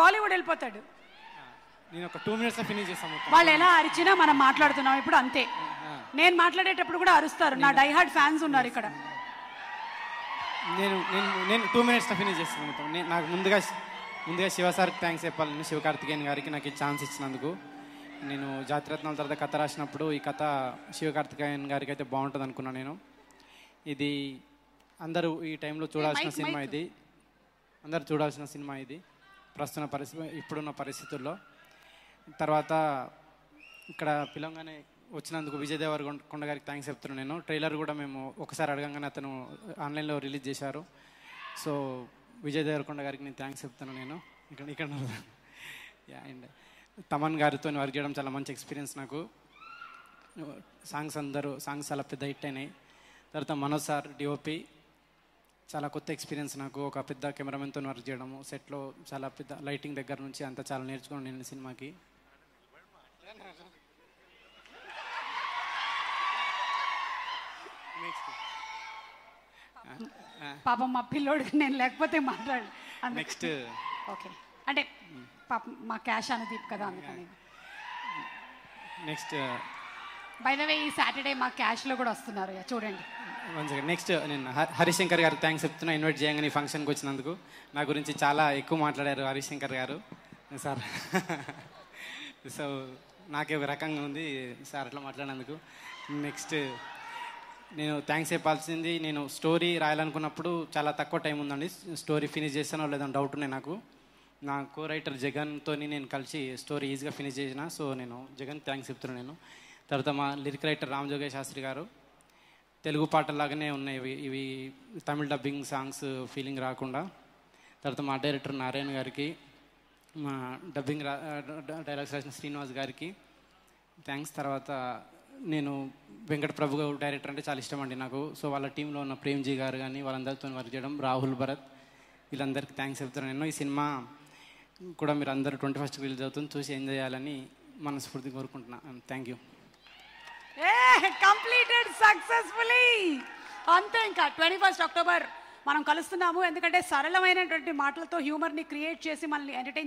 బాలీవుడ్ వెళ్ళిపోతాడు. నేను ఒక టూ మినిట్స్ ఫినిష్ చేస్తాను. మొత్తం వాళ్ళు ఎలా అరిచినా మనం మాట్లాడుతున్నాం. ఇప్పుడు అంతే. నేను మాట్లాడేటప్పుడు కూడా అరుస్తారు. నా డైహార్డ్ ఫ్యాన్స్ ఉన్నారు ఇక్కడ. నేను నేను నేను టూ మినిట్స్లో ఫినిష్ చేస్తాను మొత్తం. నేను నాకు ముందుగా ముందుగా శివ సార్కి థ్యాంక్స్ చెప్పాలని శివకార్తికేయన్ గారికి నాకు ఈ ఛాన్స్ ఇచ్చినందుకు. నేను జాతిరత్నాల తర్వాత కథ రాసినప్పుడు ఈ కథ శివకార్తికేయన్ గారికి అయితే బాగుంటుంది అనుకున్నాను నేను. ఇది అందరూ ఈ టైంలో చూడాల్సిన సినిమా. ఇది. అందరూ చూడాల్సిన సినిమా ఇది. ప్రస్తుత పరిస్థితి ఇప్పుడున్న పరిస్థితుల్లో. తర్వాత ఇక్కడ పిలంగానే వచ్చినందుకు విజయ్ దేవరకొండ కొండ గారికి థ్యాంక్స్ చెప్తున్నాను నేను. ట్రైలర్ కూడా మేము ఒకసారి అడగంగానే అతను ఆన్లైన్లో రిలీజ్ చేశారు. సో విజయ్ దేవరకొండ గారికి నేను థ్యాంక్స్ చెప్తున్నాను నేను. ఇక్కడ ఇక్కడ అండ్ తమన్ గారితో వర్క్ చేయడం చాలా మంచి ఎక్స్పీరియన్స్ నాకు. సాంగ్స్ అందరూ సాంగ్స్ చాలా పెద్ద హిట్ అయినాయి. తర్వాత మనోజ్ సార్ డిఓపి చాలా కొత్త ఎక్స్పీరియన్స్ నాకు. ఒక పెద్ద కెమెరామెన్తో వర్క్ చేయడము సెట్లో చాలా పెద్ద లైటింగ్ దగ్గర నుంచి అంతా చాలా నేర్చుకున్నాను నేను సినిమాకి. పాపం మా పిల్లోడికి నేను లేకపోతే మాట్లాడు. Next okay. అంటే పాపం మా క్యాష్ అనుదీప్ కదా అందుకని. నెక్స్ట్ బై ద వే ఈ సాటర్డే మా క్యాష్లో కూడా వస్తున్నారు ఇక చూడండి. నెక్స్ట్ uh, నేను హరిశంకర్ గారు థ్యాంక్స్ చెప్తున్నా. ఇన్వైట్ చేయగానే ఫంక్షన్కి వచ్చినందుకు. నా గురించి చాలా ఎక్కువ మాట్లాడారు హరిశంకర్ గారు. సార్ సో నాకే ఒక రకంగా ఉంది సార్ అట్లా మాట్లాడినందుకు. నెక్స్ట్ నేను థ్యాంక్స్ చెప్పాల్సింది నేను స్టోరీ రాయాలనుకున్నప్పుడు చాలా తక్కువ టైం ఉందండి. స్టోరీ ఫినిష్ చేస్తానో లేదో డౌట్ ఉన్నాయి నాకు. నా కో రైటర్ జగన్తో నేను కలిసి స్టోరీ ఈజీగా ఫినిష్ చేసిన సో నేను జగన్ థ్యాంక్స్ చెప్తున్నాను నేను. తర్వాత మా లిరిక్ రైటర్ రామ్ జోగే శాస్త్రి గారు. తెలుగు పాటలాగానే ఉన్నాయి ఇవి. ఇవి తమిళ డబ్బింగ్ సాంగ్స్ ఫీలింగ్ రాకుండా. తర్వాత మా డైరెక్టర్ నారాయణ గారికి మా డబ్బింగ్ రా డైలాగ్స్ రాసిన శ్రీనివాస్ గారికి. థ్యాంక్స్. తర్వాత నేను వెంకట ప్రభు గారు డైరెక్టర్ అంటే చాలా ఇష్టం అండి నాకు. సో వాళ్ళ టీంలో ఉన్న ప్రేమ్జీ గారు కానీ వాళ్ళందరితో వర్క్ చేయడం రాహుల్ భరత్ వీళ్ళందరికీ థ్యాంక్స్ చెప్తున్నాను. నేను ఈ సినిమా కూడా మీరు అందరూ ట్వంటీ ఫస్ట్ రిలీజ్ అవుతుంది చూసి ఎంజాయ్ చేయాలని మనస్ఫూర్తి కోరుకుంటున్నాను thank you. A completed successfully అంతే ఇంకా ట్వంటీ ఫస్ట్ అక్టోబర్ మనం కలుస్తున్నాము. ఎందుకంటే సరళమైనటువంటి మాటలతో హ్యూమర్ని క్రియేట్ చేసి మనల్ని ఎంటర్టైన్